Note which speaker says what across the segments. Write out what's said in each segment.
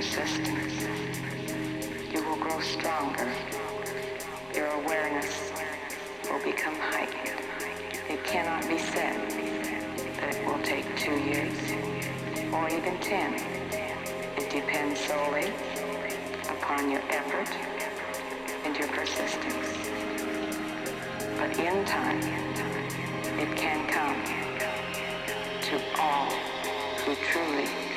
Speaker 1: persistence, you will grow stronger. Your awareness will become heightened. It cannot be said that it will take two years or even ten. It depends solely upon your effort and your persistence. But in time, it can come to all who truly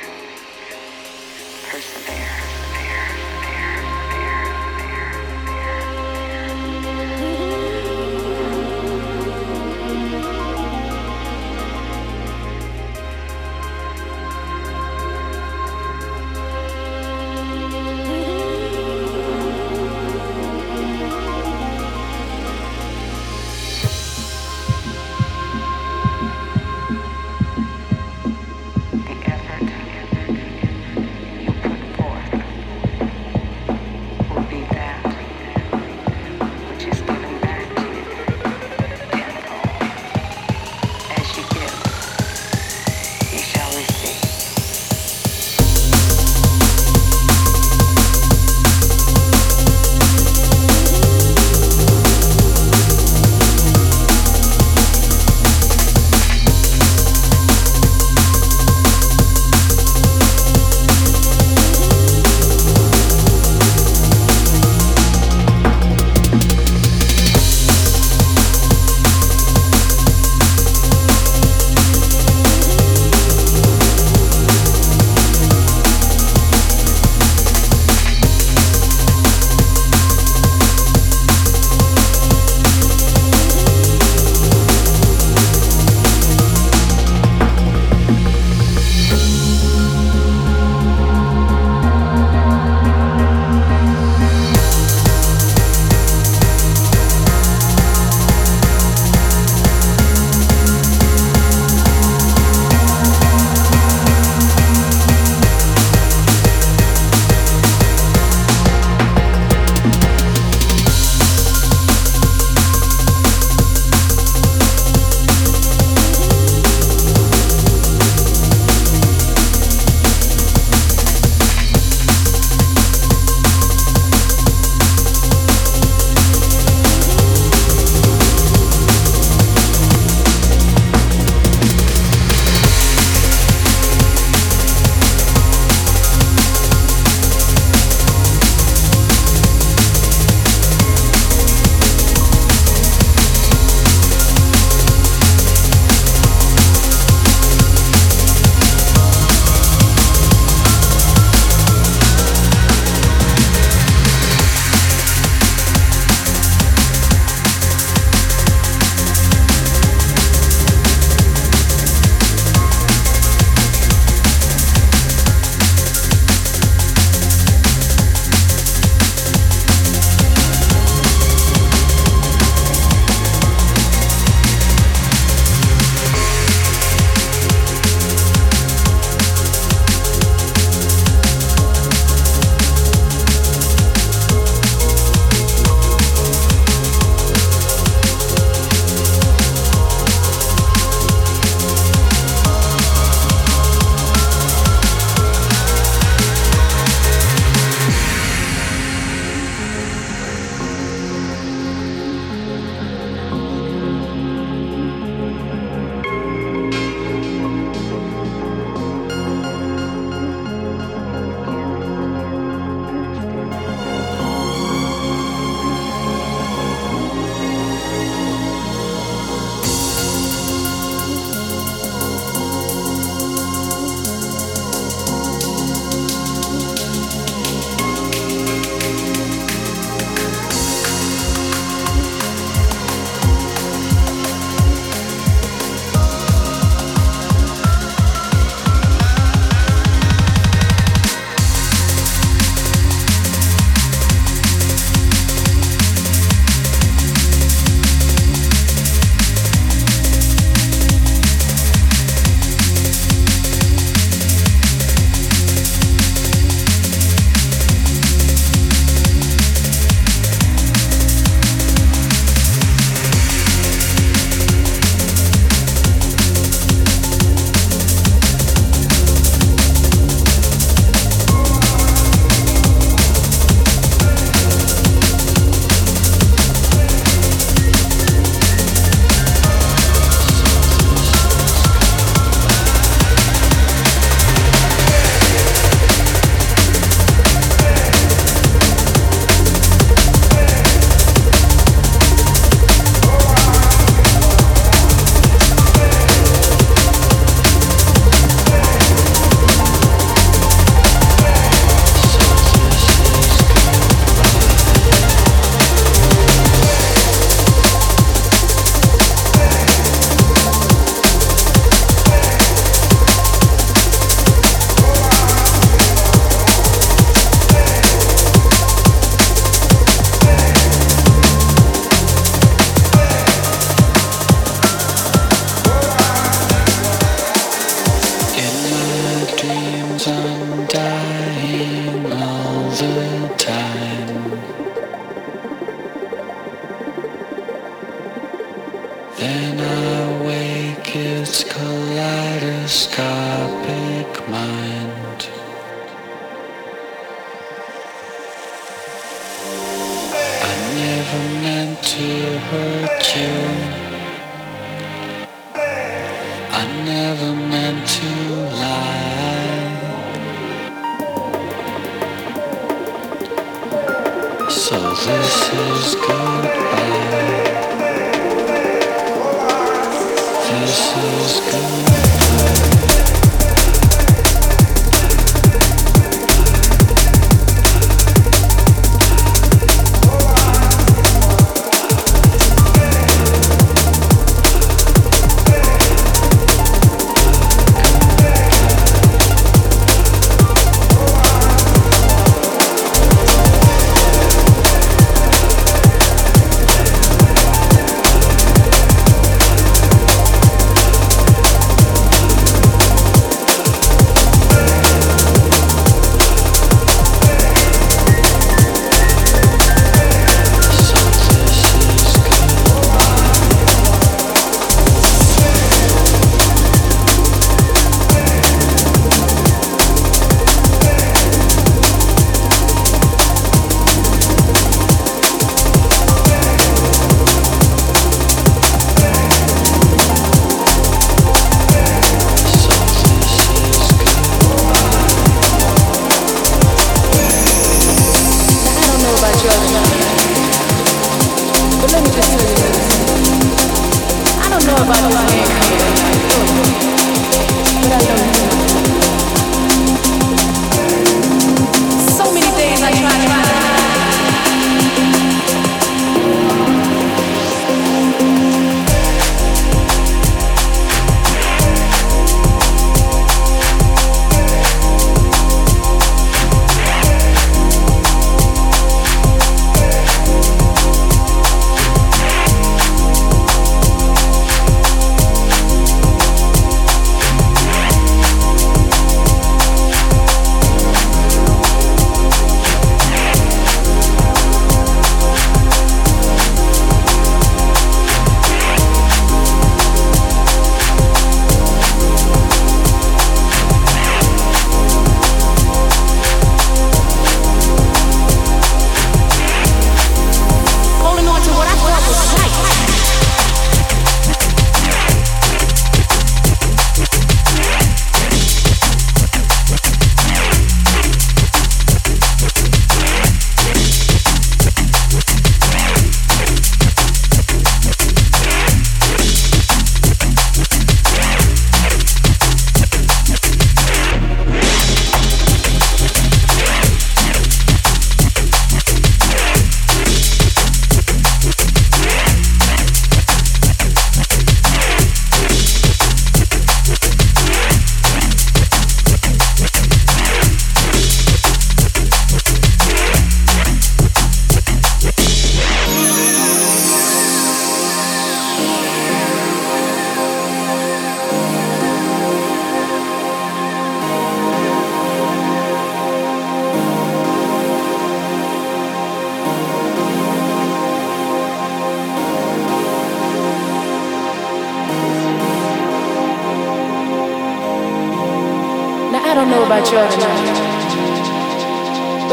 Speaker 2: But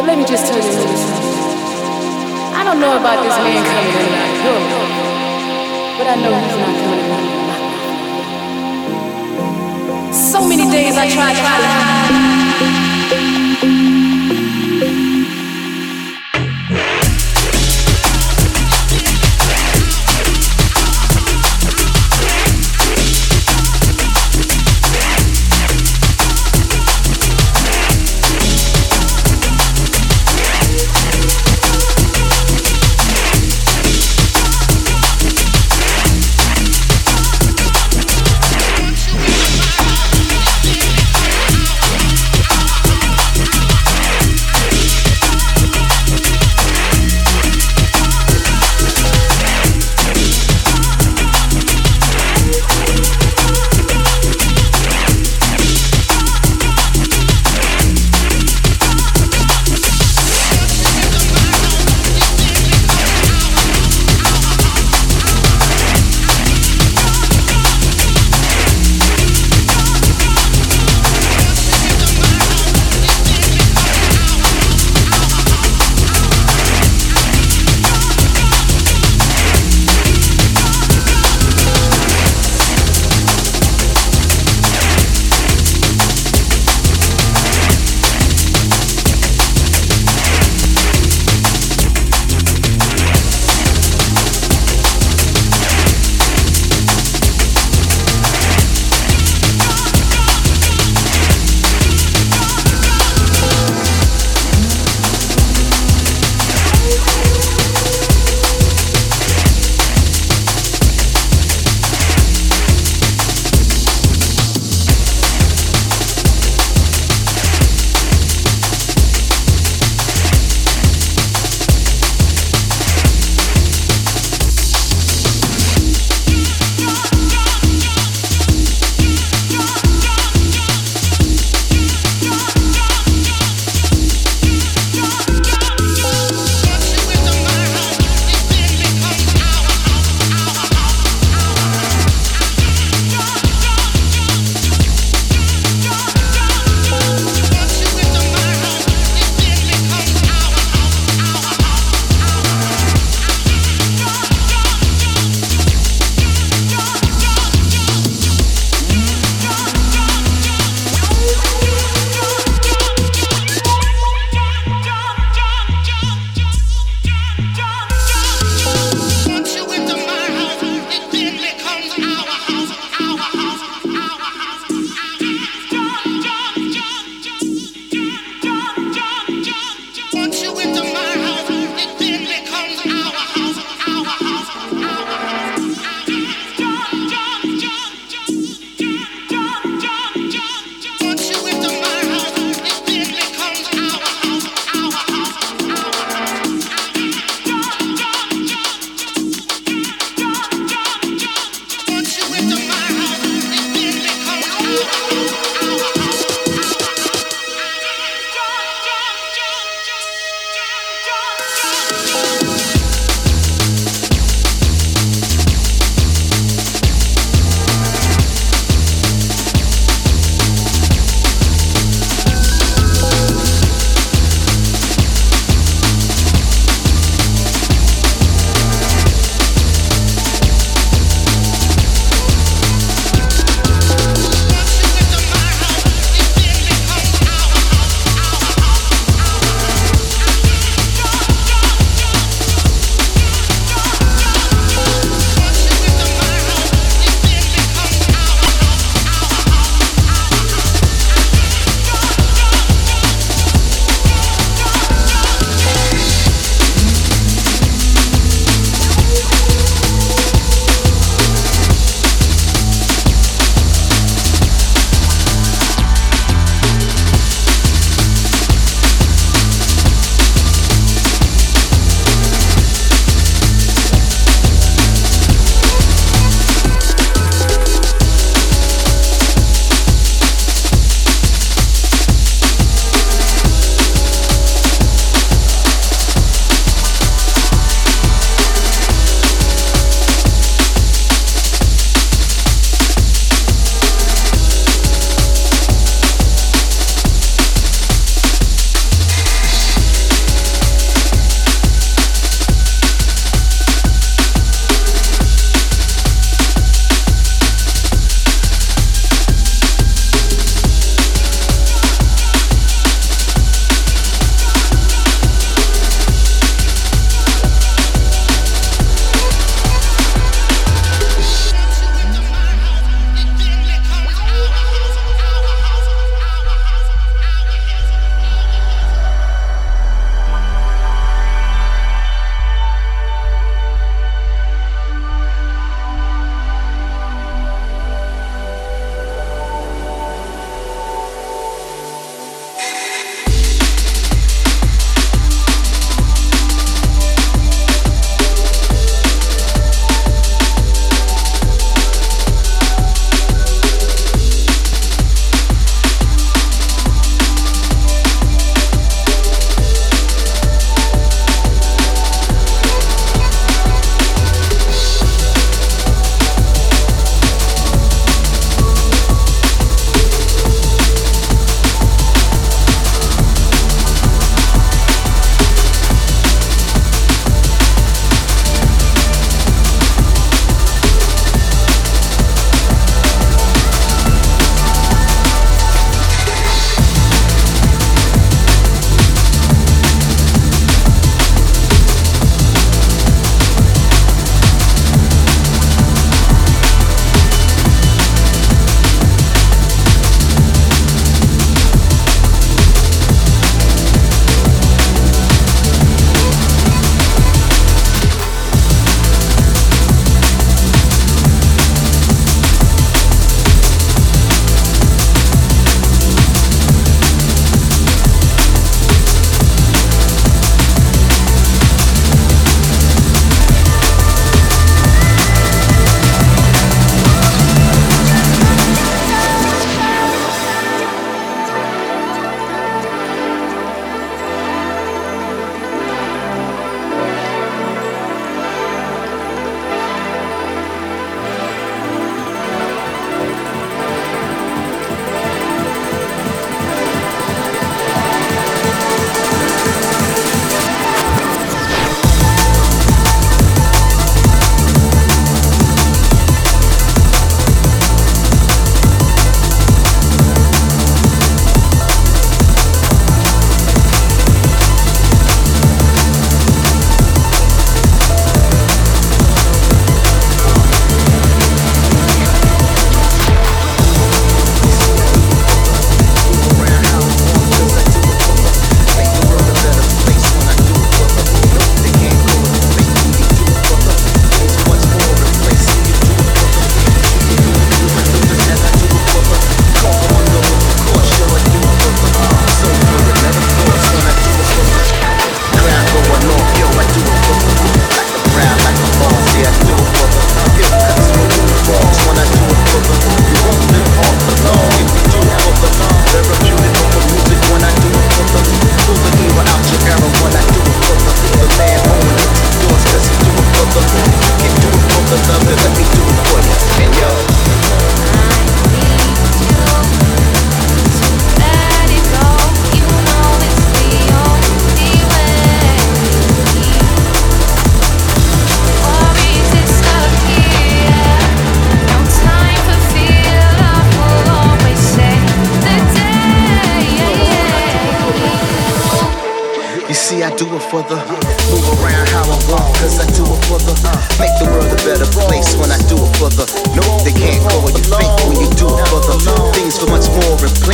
Speaker 2: let me just tell you this. I don't know about this man coming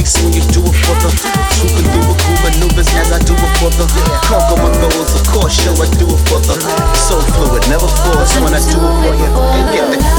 Speaker 3: in when you do it for the swooping through with cool maneuvers as I do it for the conquer my goals, of course, show I do it for the so fluid, never force when I do it for you. Get the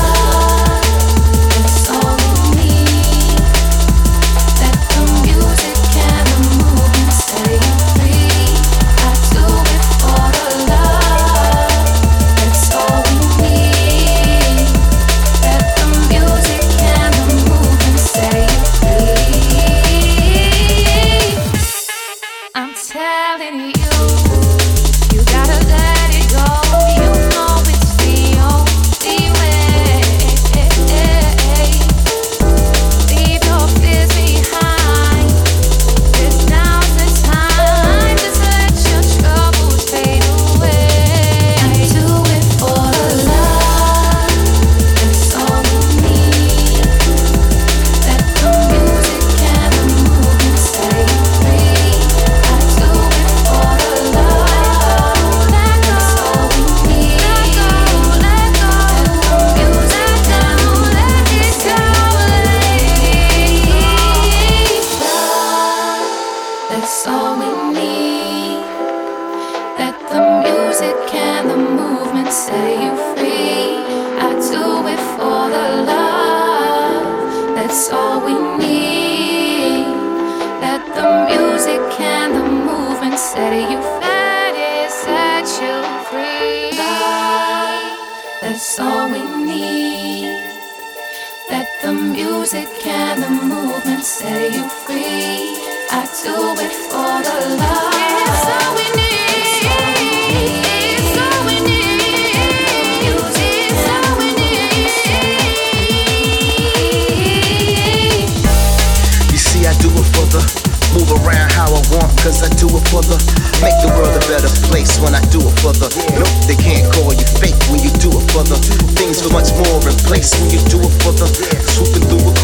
Speaker 4: for the
Speaker 3: make the world a better place when I do it for the. Nope, they can't call you fake when you do it for the. Things for much more in place when you do it for the. Swooping through with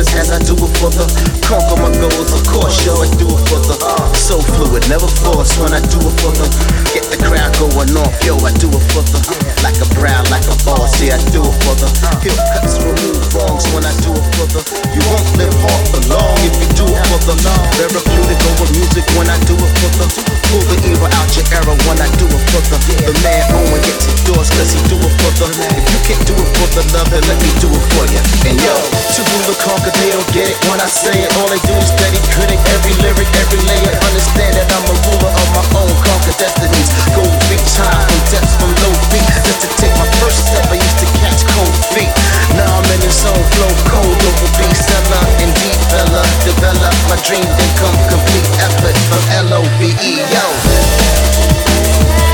Speaker 3: maneuvers as I do it for the conquer my goals, of course, yo, I do it for the so fluid, never force when I do it for the get the crowd going off, yo, I do it for the like a brow, like a boss, yeah, I do it for the hip cuts, remove wrongs when I do it for the you won't live off the long if you do it for the therapeutic over music when I do it for the pull the evil out your era when I do it for the the man Owen gets endorsed cause he do it for the if you can't do it for the love then let me do it for you and yo to rule the conquer they don't get it. When I say it all they do is steady critic. Every lyric every layer understand that I'm a ruler of my own conquer destinies. Go reach high from depths from low feet just to take my first step I used to catch cold feet. Now I'm in the zone flow cold over beat seller and deep fella. Develop my dream then come complete. Effort from L-O-V-E yo
Speaker 4: Now the time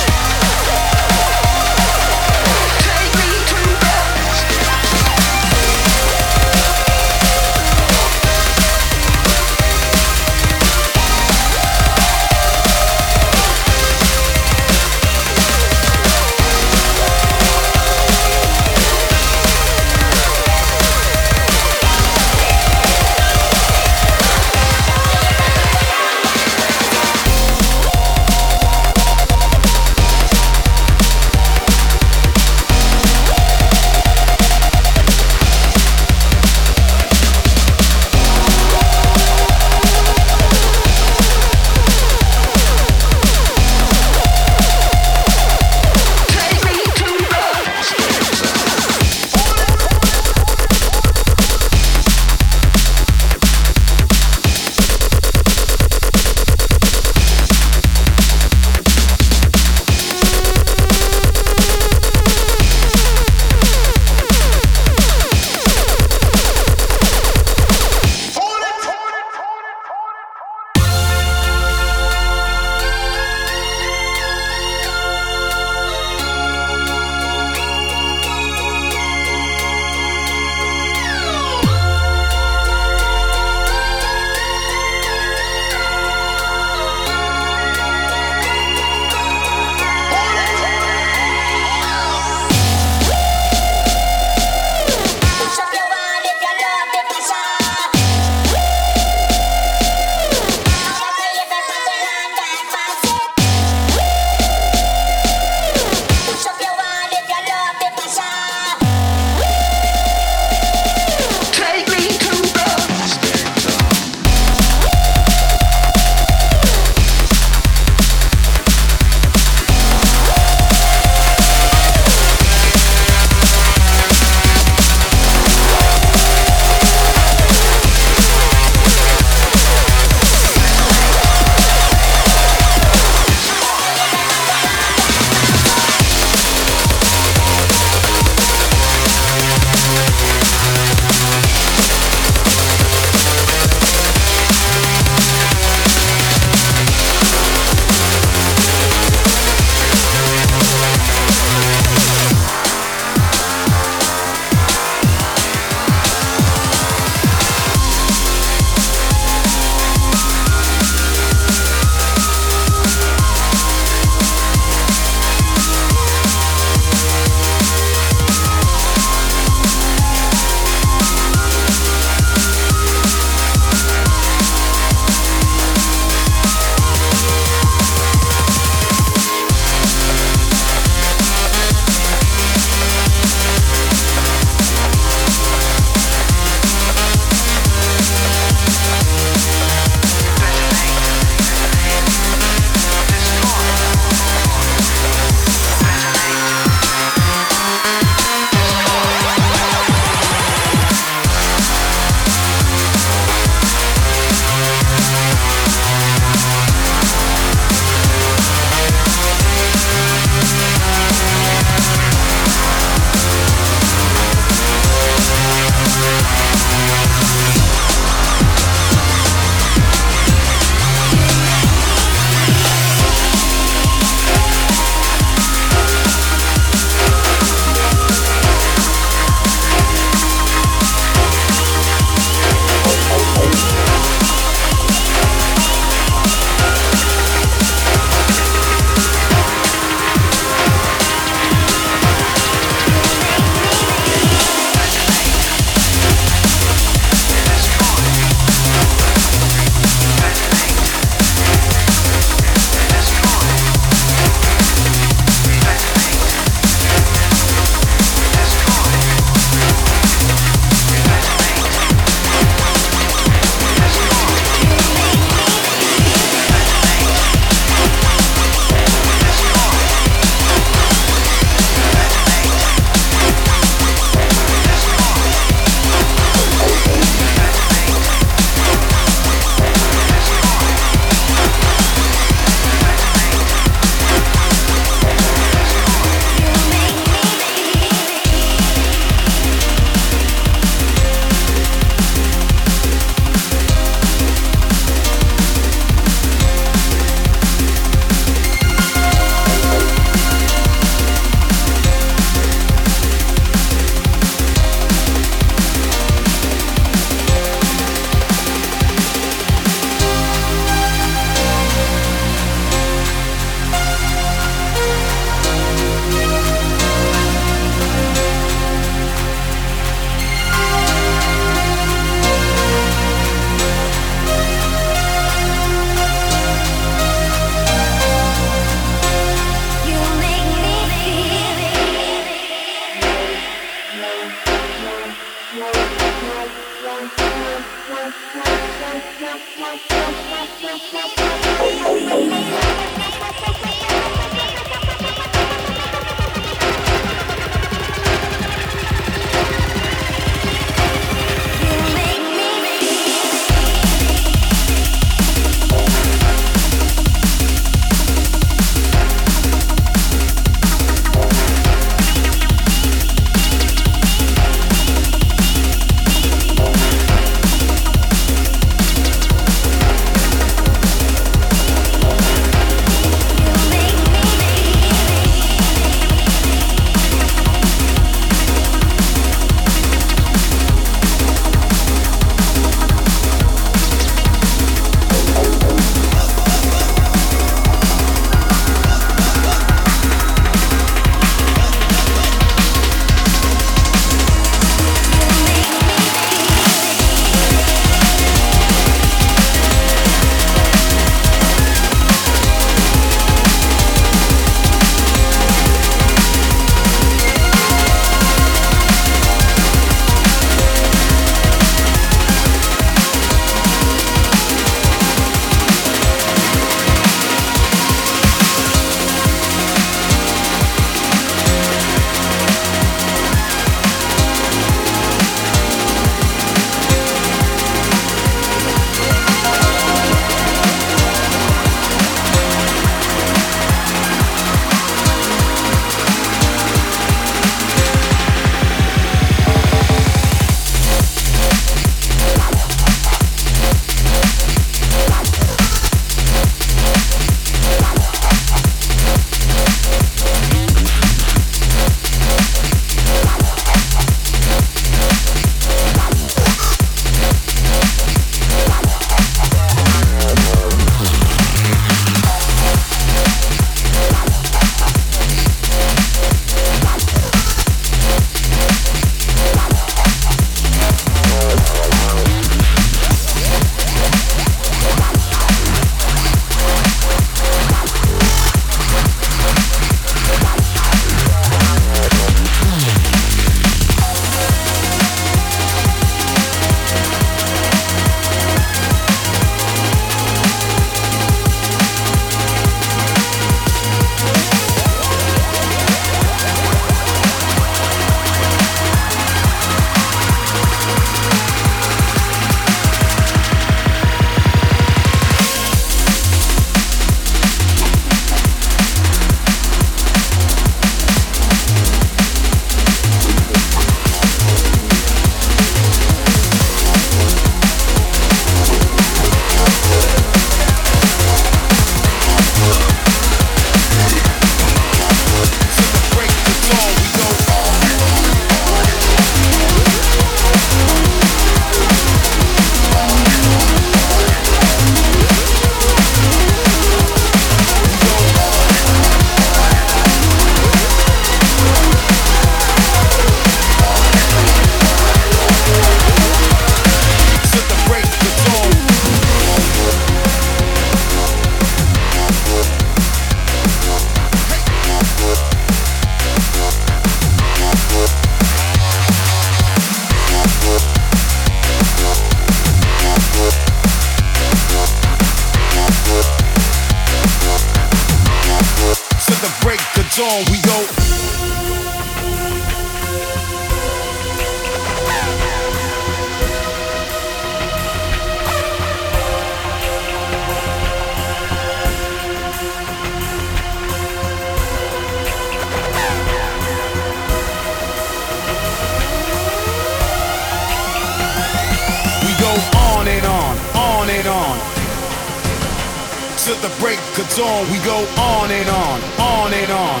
Speaker 5: the break of dawn, we go on and on, on and on.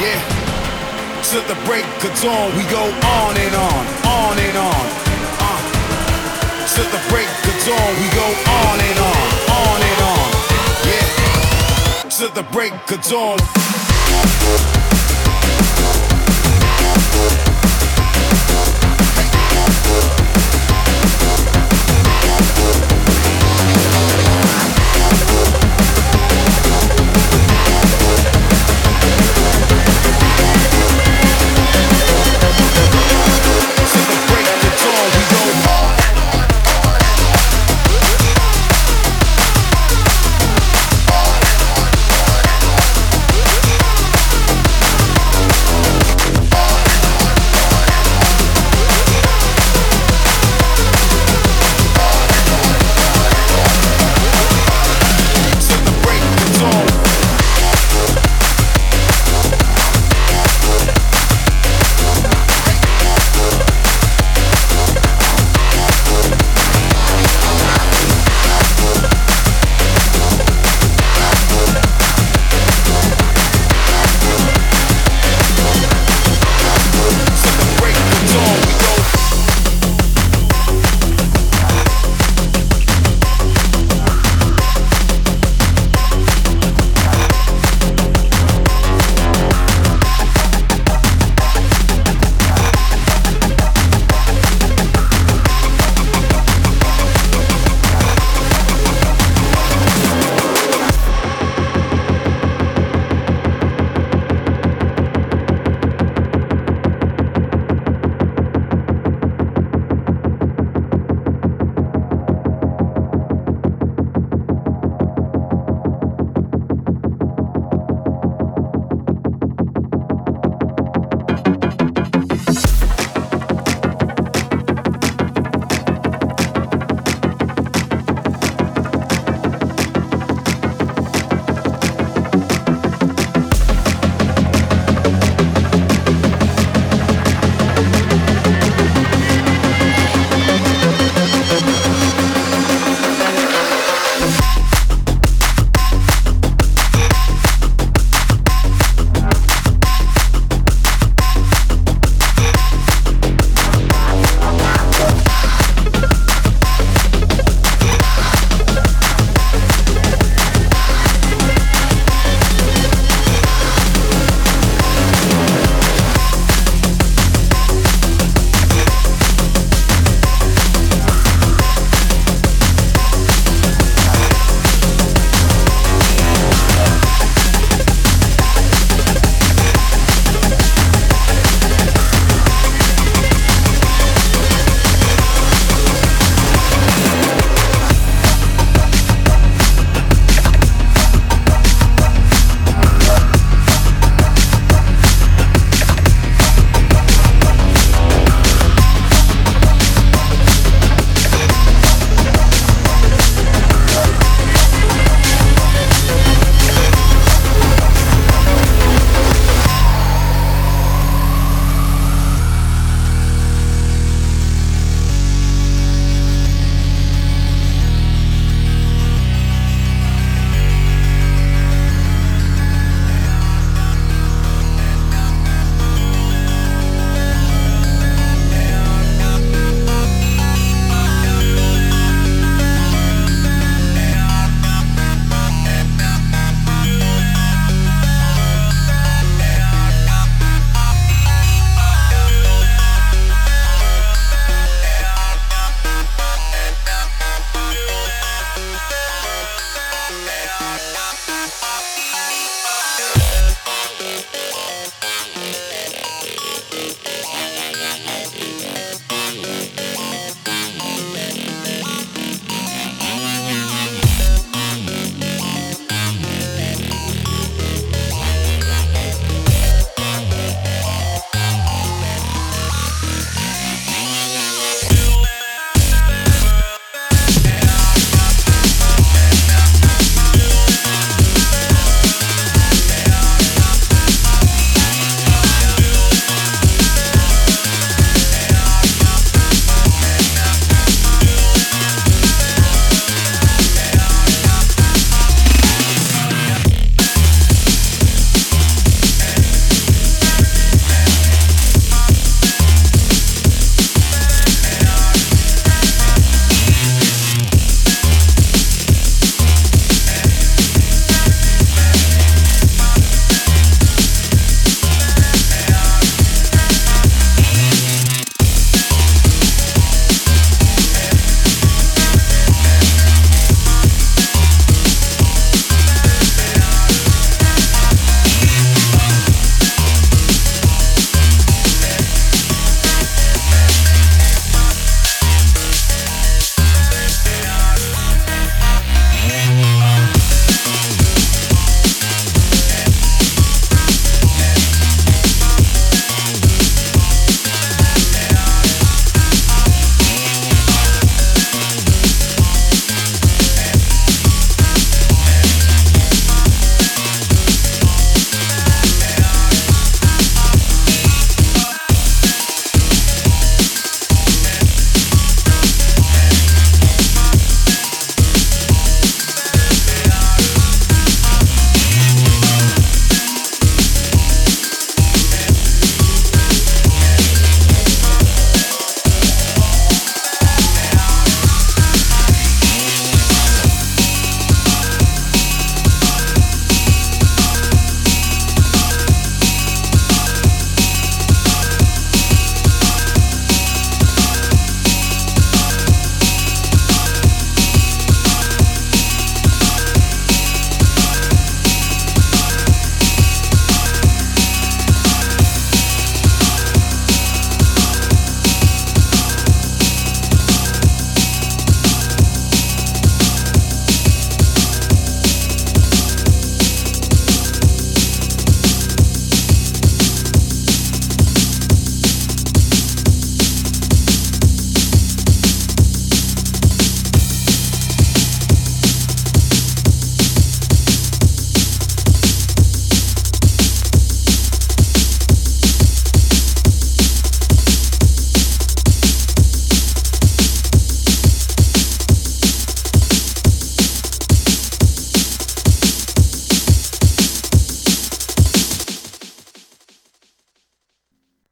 Speaker 5: Yeah. To the break of dawn, we go on and on, on and on. Uh. To the break of dawn, we go on and on, on and on. Yeah. To the break of dawn.